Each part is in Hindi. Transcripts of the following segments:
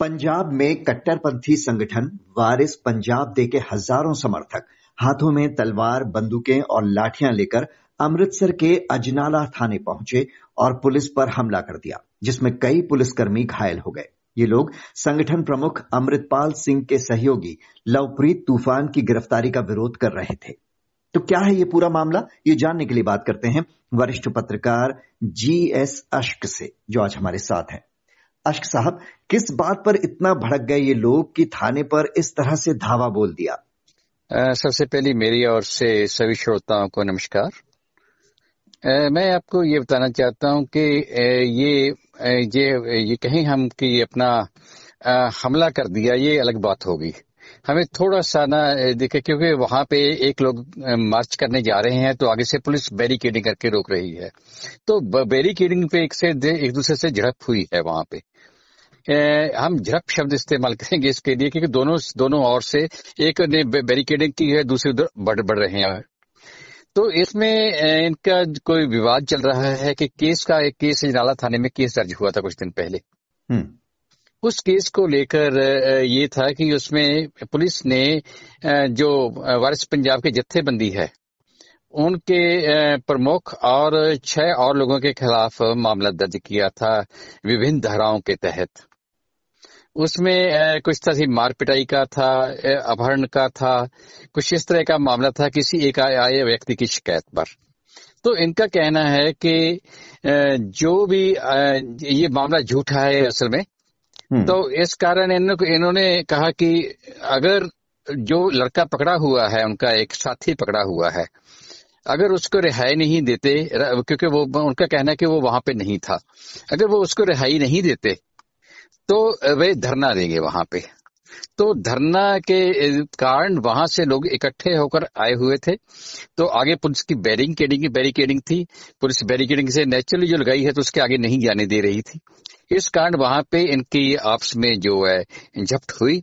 पंजाब में कट्टरपंथी संगठन वारिस पंजाब दे के हज़ारों समर्थक, हाथों में तलवार, बंदूकें और लाठियाँ लेकर अमृतसर के अजनाला थाने पहुँचे और पुलिस पर हमला कर दिया, जिसमें कई पुलिसकर्मी घायल हो गए। ये लोग संगठन प्रमुख अमृतपाल सिंह के सहयोगी लवप्रीत तूफ़ान की गिरफ्तारी का विरोध कर रहे थे। तो क्या है ये पूरा मामला? ये जानने के लिए बात करते हैं वरिष्ठ पत्रकार जी एस अश्क से, जो आज हमारे साथ हैं। अश्क साहब, किस बात पर इतना भड़क गए ये लोग कि थाने पर इस तरह से धावा बोल दिया? सबसे पहले मेरी ओर से सभी श्रोताओं को नमस्कार। मैं आपको ये बताना चाहता हूँ कि ये ये ये कहीं हम कि अपना हमला कर दिया, ये अलग बात होगी। हमें थोड़ा सा ना देखे क्योंकि वहाँ पे एक लोग मार्च करने जा रहे हैं तो आगे से पुलिस बैरिकेडिंग करके रोक रही है। तो बैरिकेडिंग पे एक से एक दूसरे से झड़प हुई है वहाँ पे। हम झड़प शब्द इस्तेमाल करेंगे इसके लिए क्योंकि दोनों दोनों ओर से एक ने बैरिकेडिंग की है दूसरे उधर बढ़ बढ़ रहे हैं। तो इसमें इनका कोई विवाद चल रहा है कि केस का एक केस नाला थाने में केस दर्ज हुआ था कुछ दिन पहले। उस केस को लेकर ये था कि उसमें पुलिस ने जो वारिस पंजाब के जत्थेबंदी है उनके प्रमुख और छह और लोगों के खिलाफ मामला दर्ज किया था विभिन्न धाराओं के तहत। उसमें कुछ था मार पिटाई का था अपहरण का था कुछ इस तरह का मामला था किसी एक आए व्यक्ति की शिकायत पर। तो इनका कहना है कि जो भी ये मामला झूठा है असल में तो इस कारण इन्होंने कहा कि अगर जो लड़का पकड़ा हुआ है उनका एक साथी पकड़ा हुआ है अगर उसको रिहाई नहीं देते क्योंकि वो उनका कहना है कि वो वहाँ पे नहीं था अगर वो उसको रिहाई नहीं देते तो वे धरना देंगे वहाँ पे। तो धरना के कारण वहाँ से लोग इकट्ठे होकर आए हुए थे। तो आगे पुलिस की बैरिकेडिंग बैरिकेडिंग थी। पुलिस बैरिकेडिंग से नेचुरली जो लगाई है तो उसके आगे नहीं जाने दे रही थी। इस कारण वहाँ पे इनकी आपस में जो है झपट हुई।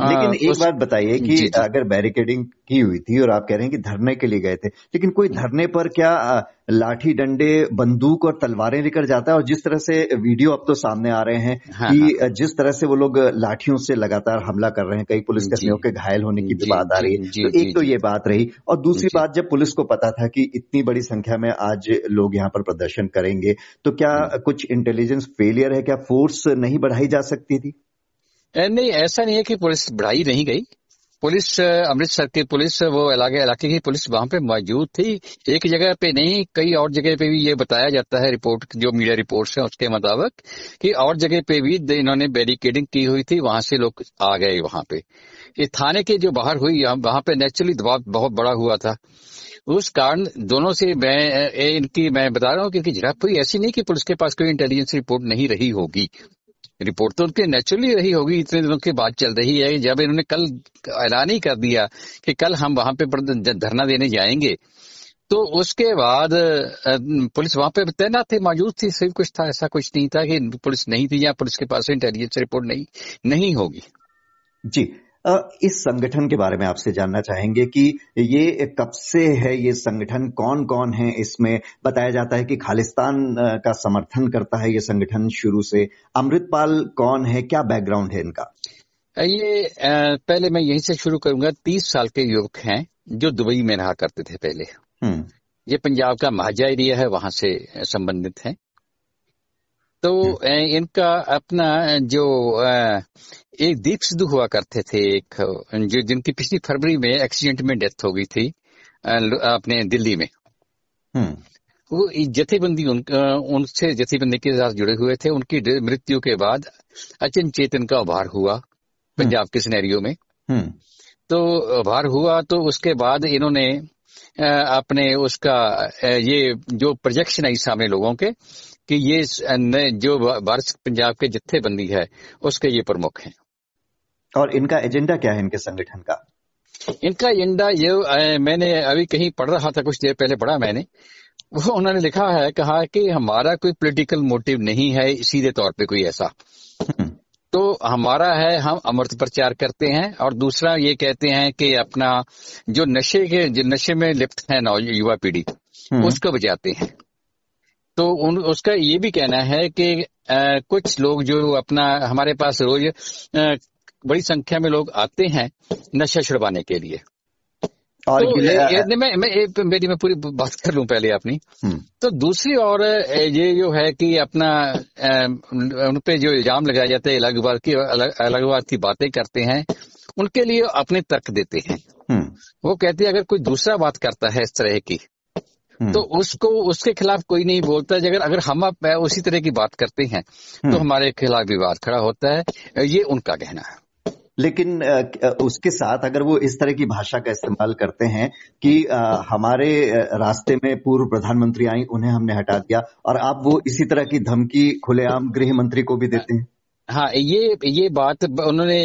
लेकिन एक उस... बात बताइए कि अगर बैरिकेडिंग की हुई थी और आप कह रहे हैं कि धरने के लिए गए थे लेकिन कोई धरने पर क्या लाठी डंडे बंदूक और तलवारें लेकर जाता है? और जिस तरह से वीडियो अब तो सामने आ रहे हैं हाँ, कि हाँ। जिस तरह से वो लोग लाठियों से लगातार हमला कर रहे हैं कई पुलिसकर्मियों के घायल होने की भी बात आ रही है तो एक तो ये बात रही। और दूसरी बात जब पुलिस को पता था कि इतनी बड़ी संख्या में आज लोग यहाँ पर प्रदर्शन करेंगे तो क्या कुछ इंटेलिजेंस फेलियर है? क्या फोर्स नहीं बढ़ाई जा सकती थी? नहीं, ऐसा नहीं है कि पुलिस बढ़ाई नहीं गई। पुलिस अमृतसर की पुलिस, वो इलाके इलाके की पुलिस वहाँ पे मौजूद थी। एक जगह पे नहीं, कई और जगह पे भी ये बताया जाता है रिपोर्ट, जो मीडिया रिपोर्ट्स हैं उसके मुताबिक, कि और जगह पे भी इन्होंने बैरिकेडिंग की हुई थी, वहाँ से लोग आ गए वहाँ पे। ये थाने के जो बाहर हुई वहाँ पे नेचुरली दबाव बहुत बड़ा हुआ था। उस कारण दोनों से मैं इनकी मैं बता रहा हूँ कि झड़प हुई ऐसी नहीं कि पुलिस के पास कोई इंटेलिजेंस रिपोर्ट नहीं रही होगी। रिपोर्ट तो उनके नेचुरली रही होगी, इतने दिनों के बाद चल रही है। जब इन्होंने कल ऐलान ही कर दिया कि कल हम वहाँ पे धरना देने जाएँगे तो उसके बाद पुलिस वहाँ पे तैनात थे, मौजूद थी, सिर्फ़ कुछ था, ऐसा कुछ नहीं था कि पुलिस नहीं थी या पुलिस के पास इंटेलिजेंस रिपोर्ट नहीं नहीं होगी। जी इस संगठन के बारे में आपसे जानना चाहेंगे कि ये कब से है ये संगठन कौन कौन है? इसमें बताया जाता है कि खालिस्तान का समर्थन करता है ये संगठन शुरू से। अमृतपाल कौन है? क्या बैकग्राउंड है इनका? ये पहले मैं यहीं से शुरू करूँगा। तीस साल के युवक हैं जो दुबई में रहा करते थे पहले। हम्म। ये पंजाब का महाजा एरिया है वहाँ से संबंधित है। तो हम्म। इनका अपना जो एक दीप सिद्धू हुआ करते थे एक जो जिनकी पिछली फरवरी में एक्सीडेंट में डेथ हो गई थी अपने दिल्ली में हम्म। वो जथेबंदी उन, उनसे जथेबंदी के साथ जुड़े हुए थे उनकी मृत्यु के बाद अचन चेतन का उभार हुआ पंजाब हम्म। के सिनेरियो में तो उभार हुआ तो उसके बाद इन्होंने अपने उसका ये जो प्रोजेक्शन आई सामने लोगों के कि ये जो भारत पंजाब के जत्थेबंदी है उसके ये प्रमुख हैं। और इनका एजेंडा क्या है इनके संगठन का? इनका एजेंडा ये मैंने अभी कहीं पढ़ रहा था कुछ देर पहले पढ़ा मैंने। वो उन्होंने लिखा है कहा कि हमारा कोई पॉलिटिकल मोटिव नहीं है सीधे तौर पे कोई ऐसा। हम्म। तो हमारा है हम अमृत प्रचार करते हैं और दूसरा ये कहते हैं कि अपना जो नशे के जो नशे में लिप्त है नौ युवा पीढ़ी हम्म। उसको बचाते हैं। तो उन, उसका ये भी कहना है कि आ, कुछ लोग जो अपना हमारे पास रोज आ, बड़ी संख्या में लोग आते हैं नशा छुड़वाने के लिए और तो ये, मैं मैं एक मेरी मैं पूरी बात कर लूँ पहले अपनी हम्म। तो दूसरी और ये जो है कि अपना उन पे जो इल्ज़ाम लगाए जाते हैं अलगवाद की अलगवाद की बातें करते हैं उनके लिए अपने तर्क देते हैं हम्म। वो कहते हैं अगर कोई दूसरा बात करता है इस तरह की। तो उसको उसके खिलाफ कोई नहीं बोलता अगर अगर हम आप उसी तरह की बात करते हैं तो हमारे खिलाफ विवाद खड़ा होता है। ये उनका कहना है। लेकिन उसके साथ अगर वो इस तरह की भाषा का इस्तेमाल करते हैं कि हमारे रास्ते में पूर्व प्रधानमंत्री आई उन्हें हमने हटा दिया और आप वो इसी तरह की धमकी खुलेआम गृह मंत्री को भी देते हैं। हाँ ये ये बात उन्होंने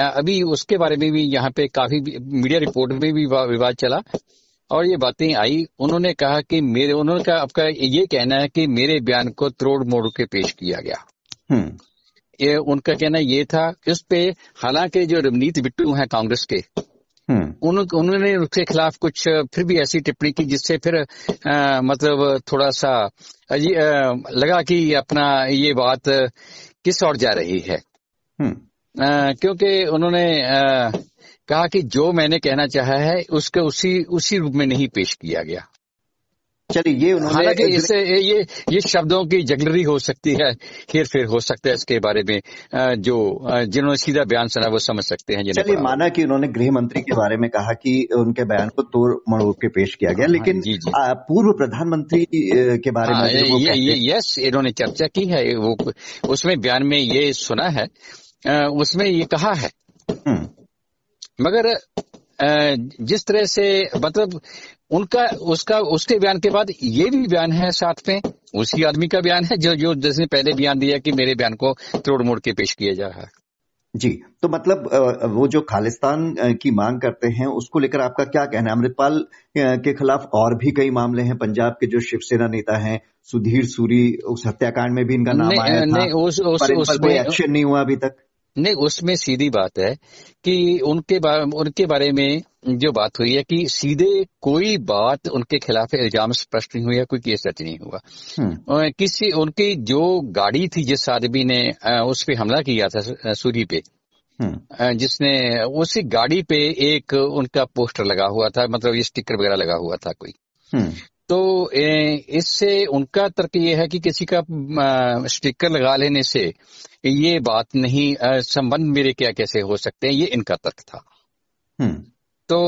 अभी उसके बारे में भी यहाँ पे काफ़ी मीडिया रिपोर्ट में भी विवाद चला। और ये बातें आई उन्होंने कहा कि मेरे उन्होंने कहा आपका ये कहना है कि मेरे बयान को त्रोड़ मोड़ के पेश किया गया हम्म। ये उनका कहना ये था इस पे हालाँकि जो रवनीत बिट्टू हैं कांग्रेस के हम्म। उन, उन्होंने उसके खिलाफ कुछ फिर भी ऐसी टिप्पणी की जिससे फिर आ, मतलब थोड़ा सा आ, लगा कि अपना ये बात किस और जा रही है हम्म। क्योंकि उन्होंने आ, कहा कि जो मैंने कहना चाहा है उसके उसी उसी रूप में नहीं पेश किया गया चलिए ये हालाँकि इससे ये ये शब्दों की जगलरी हो सकती है हेर फेर हो सकता है इसके बारे में जो जिन्होंने सीधा बयान सुना वो समझ सकते हैं चलिए माना कि उन्होंने गृह मंत्री के बारे में कहा कि उनके बयान को तोड़ मड़ोड़ के पेश किया गया हाँ, लेकिन जी, जी। पूर्व प्रधानमंत्री के बारे में हाँ, ये, ये, यस इन्होंने चर्चा की है वो उसमें बयान में ये सुना है उसमें ये कहा है हम्म। मगर जिस तरह से मतलब उनका उसका उसके बयान के बाद ये भी बयान है साथ में उसी आदमी का बयान है जो जो जिसने पहले बयान दिया कि मेरे बयान को तोड़ मोड़ के पेश किया जा रहा है। जी तो मतलब वो जो खालिस्तान की मांग करते हैं उसको लेकर आपका क्या कहना है? अमृतपाल के खिलाफ और भी कई मामले हैं पंजाब के जो शिवसेना नेता हैं सुधीर सूरी उस हत्याकांड में भी इनका नाम आया था नहीं, उस, उस, पर उस, कोई एक्शन नहीं हुआ अभी तक। नहीं उसमें सीधी बात है कि उनके बा, उनके बारे में जो बात हुई है कि सीधे कोई बात उनके खिलाफ इल्ज़ाम स्पष्ट नहीं हुआ कोई केस दर्ज नहीं हुआ हम्म। किसी उनकी जो गाड़ी थी जिस आदमी ने उस पर हमला किया था सूरी पे हम्म। जिसने उसी गाड़ी पे एक उनका पोस्टर लगा हुआ था मतलब ये स्टिकर वगैरह लगा हुआ था कोई हम्म। तो इससे उनका तर्क ये है कि किसी का स्टिकर लगा लेने से ये बात नहीं संबंध मेरे क्या कैसे हो सकते हैं? ये इनका तर्क था। हम्म। तो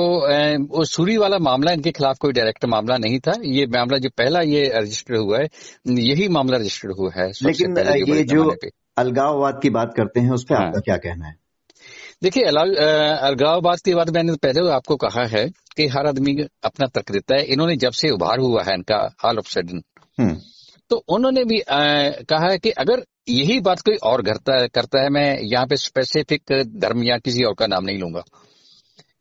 वो सूरी वाला मामला इनके खिलाफ कोई डायरेक्ट मामला नहीं था। ये मामला जो पहला ये रजिस्टर हुआ है यही मामला रजिस्टर्ड हुआ है लेकिन ये जो अलगाववाद की बात करते हैं उस पर हाँ। आपका क्या कहना है? देखिए अलगाववाद की बात मैंने पहले आपको कहा है कि हर आदमी अपना तर्क देता है। इन्होंने जब से उभार हुआ है इनका ऑल ऑफ़ सडन तो उन्होंने भी आ, कहा है कि अगर यही बात कोई और करता है करता है मैं यहाँ पे स्पेसिफिक धर्म या किसी और का नाम नहीं लूँगा।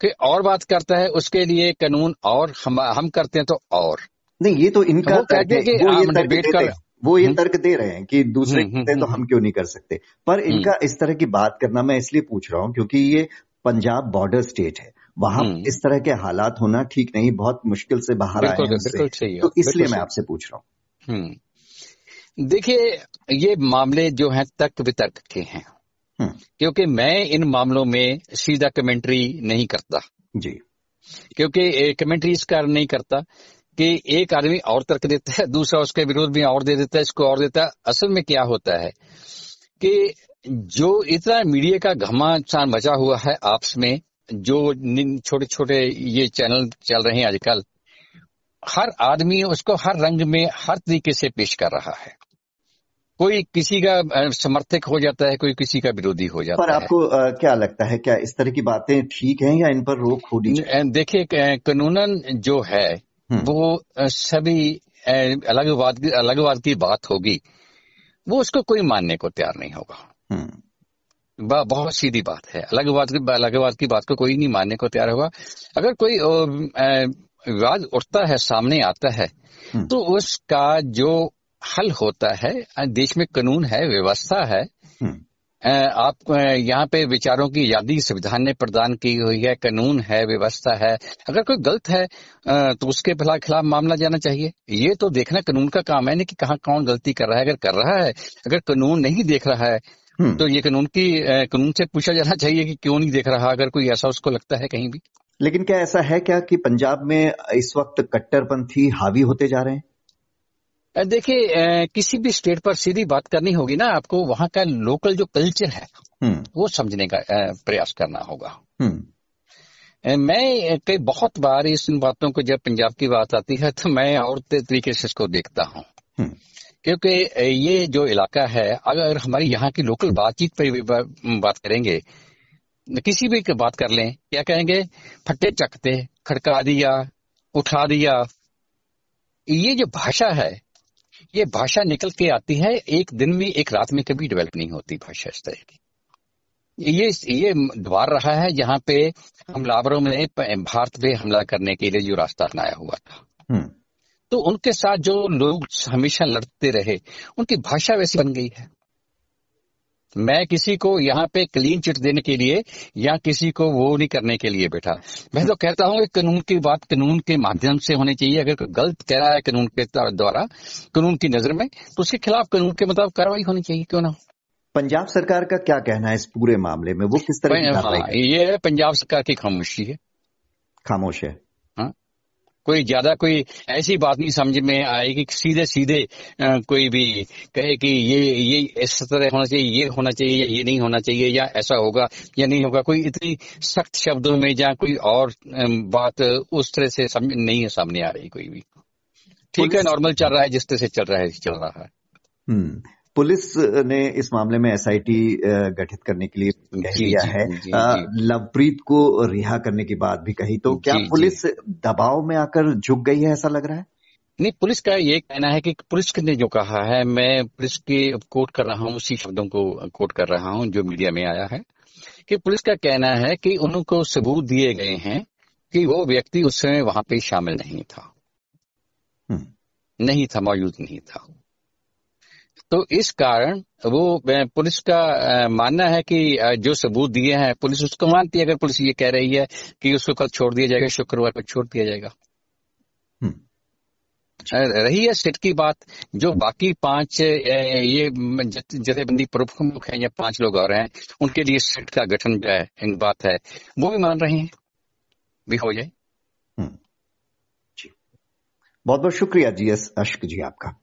कि और बात करता है उसके लिए कानून और हम हम करते हैं तो और। नहीं ये तो इनका वो कहते हैं कि ये तर्क कर वो ये हम्म। तर्क दे रहे हैं कि दूसरे हम्म, करते तो हम्म, हम क्यों नहीं कर सकते? पर इनका इस तरह की बात करना मैं इसलिए पूछ रहा हूँ क्योंकि ये पंजाब बॉर्डर स्टेट है। वहाँ इस तरह के हालात होना ठीक नहीं बहुत मुश्किल से बाहर आए हैं तो इसलिए मैं आपसे पूछ रहा हूँ। देखिए ये मामले जो हैं तर्क वितर्क के हैं। हम्म। क्योंकि मैं इन मामलों में सीधा कमेंट्री नहीं करता। जी। क्योंकि कमेंट्री इस कारण नहीं करता कि एक आदमी और तर्क देता है दूसरा उसके विरोध में और दे देता है इसको और देता है। असल में क्या होता है कि जो इतना मीडिया का घमासान मचा हुआ है आपस में जो छोटे छोटे ये चैनल चल रहे हैं आजकल हर आदमी उसको हर रंग में हर तरीके से पेश कर रहा है। कोई किसी का समर्थक हो जाता है कोई किसी का विरोधी हो जाता पर है। पर आपको आ, क्या लगता है क्या इस तरह की बातें ठीक हैं या इन पर रोक होनी देखिए कानूनन जो है। वो सभी अलगवाद अलगवाद की बात होगी वो उसको कोई मानने को तैयार नहीं होगा हम्म। बहुत सीधी बात है अलगवाद की अलगवाद की बात को कोई नहीं मानने को तैयार होगा अगर कोई विवाद उठता है सामने आता है हम्म। तो उसका जो हल होता है देश में कानून है व्यवस्था है हम्म। आप यहाँ पे विचारों की आज़ादी संविधान ने प्रदान की हुई है कानून है व्यवस्था है। अगर कोई गलत है तो उसके भला खिलाफ मामला जाना चाहिए। ये तो देखना कानून का काम है नहीं कि कहाँ कौन गलती कर रहा है। अगर कर रहा है अगर कानून नहीं देख रहा है हम्म। तो ये कानून की कानून से पूछा जाना चाहिए कि क्यों नहीं देख रहा अगर कोई ऐसा उसको लगता है कहीं भी। लेकिन क्या ऐसा है क्या कि पंजाब में इस वक्त कट्टरपंथी हावी होते जा रहे हैं? देखिए किसी भी स्टेट पर सीधी बात करनी होगी ना आपको वहाँ का लोकल जो कल्चर है हम्म। वो समझने का प्रयास करना होगा हम्म। मैं कई बहुत बार इस इन बातों को जब पंजाब की बात आती है तो मैं और तरीके से इसको देखता हूँ हम्म। क्योंकि ये जो इलाका है अगर हमारी यहाँ की लोकल बातचीत पर भी बात करेंगे किसी भी बात कर लें क्या कहेंगे फट्टे चकते खड़का दिया उठा दिया ये जो भाषा है ये भाषा निकल के आती है एक दिन में एक रात में कभी डेवलप नहीं होती भाषा इस तरह की। ये ये द्वार रहा है जहाँ पे हमलावरों ने भारत पे हमला करने के लिए जो रास्ता अपनाया हुआ था। हम्म। तो उनके साथ जो लोग हमेशा लड़ते रहे उनकी भाषा वैसी बन गई है। मैं किसी को यहाँ पे क्लीन चिट देने के लिए या किसी को वो नहीं करने के लिए बैठा। मैं तो कहता हूँ कानून की बात कानून के माध्यम से होनी चाहिए। अगर कोई गलत कह रहा है कानून के द्वारा कानून की नज़र में तो उसके खिलाफ कानून के मुताबिक कार्रवाई होनी चाहिए क्यों ना? पंजाब सरकार का क्या कहना है इस पूरे मामले में? वो किस तरह हाँ, ये पंजाब सरकार की खामोशी है। खामोश है। कोई ज़्यादा कोई ऐसी बात नहीं समझ में आएगी सीधे सीधे कोई भी कहे कि ये ये इस तरह होना चाहिए ये होना चाहिए या ये नहीं होना चाहिए या ऐसा होगा या नहीं होगा। कोई इतनी सख्त शब्दों में या कोई और बात उस तरह से समझ नहीं है सामने आ रही कोई भी। ठीक है नॉर्मल चल रहा है जिस तरह से चल रहा है चल रहा है। हम्म। पुलिस ने इस मामले में एसआईटी गठित करने के लिए कह दिया है। लवप्रीत को रिहा करने की बात भी कही। तो क्या पुलिस दबाव में आकर झुक गई है ऐसा लग रहा है? नहीं पुलिस का ये कहना है कि पुलिस ने जो कहा है मैं पुलिस के कोट कर रहा हूँ उसी शब्दों को कोट कर रहा हूँ जो मीडिया में आया है कि पुलिस का कहना है कि उनको सबूत दिए गए हैं कि वो व्यक्ति उस समय वहाँ पे शामिल नहीं था। हम्म। नहीं था मौजूद नहीं था। तो इस कारण वो पुलिस का मानना है कि जो सबूत दिए हैं पुलिस उसको मानती है अगर पुलिस ये कह रही है कि उसको कल छोड़ दिया जाएगा शुक्रवार को छोड़ दिया जाएगा। हम्म। रही है सिट की बात जो बाकी पाँच ये जथेबंदी प्रमुख हैं या पाँच लोग और हैं उनके लिए सिट का गठन जो है बात है वो भी मान रहे हैं? भी हो जाए। हम्म। जी। बहुत बहुत शुक्रिया जी एस अश्क जी आपका।